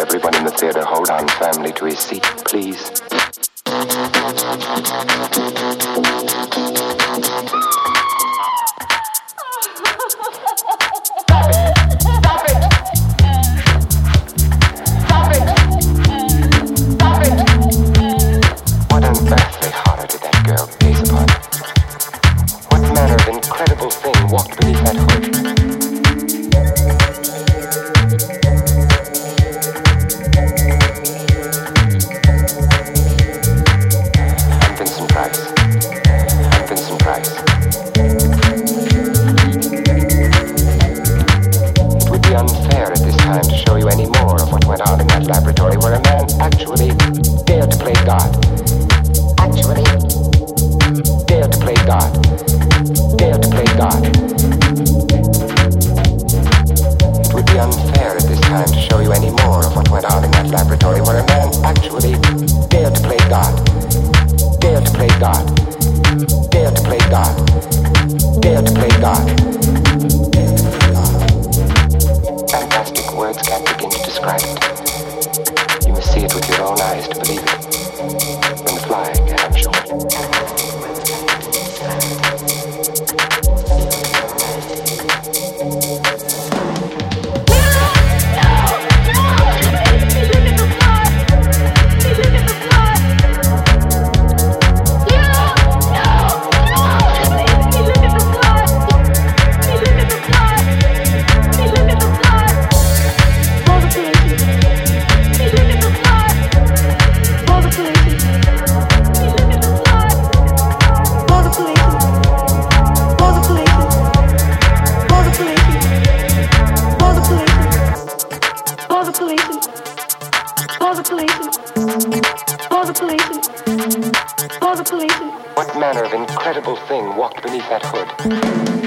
everyone in the theater hold on firmly to his seat, please? What manner of incredible thing walked beneath that hood? Laboratory where a man actually dared to play God. Dared to play God. Dared to play God. Dared to play God. Fantastic words can't begin to describe it. What manner of incredible thing walked beneath that hood?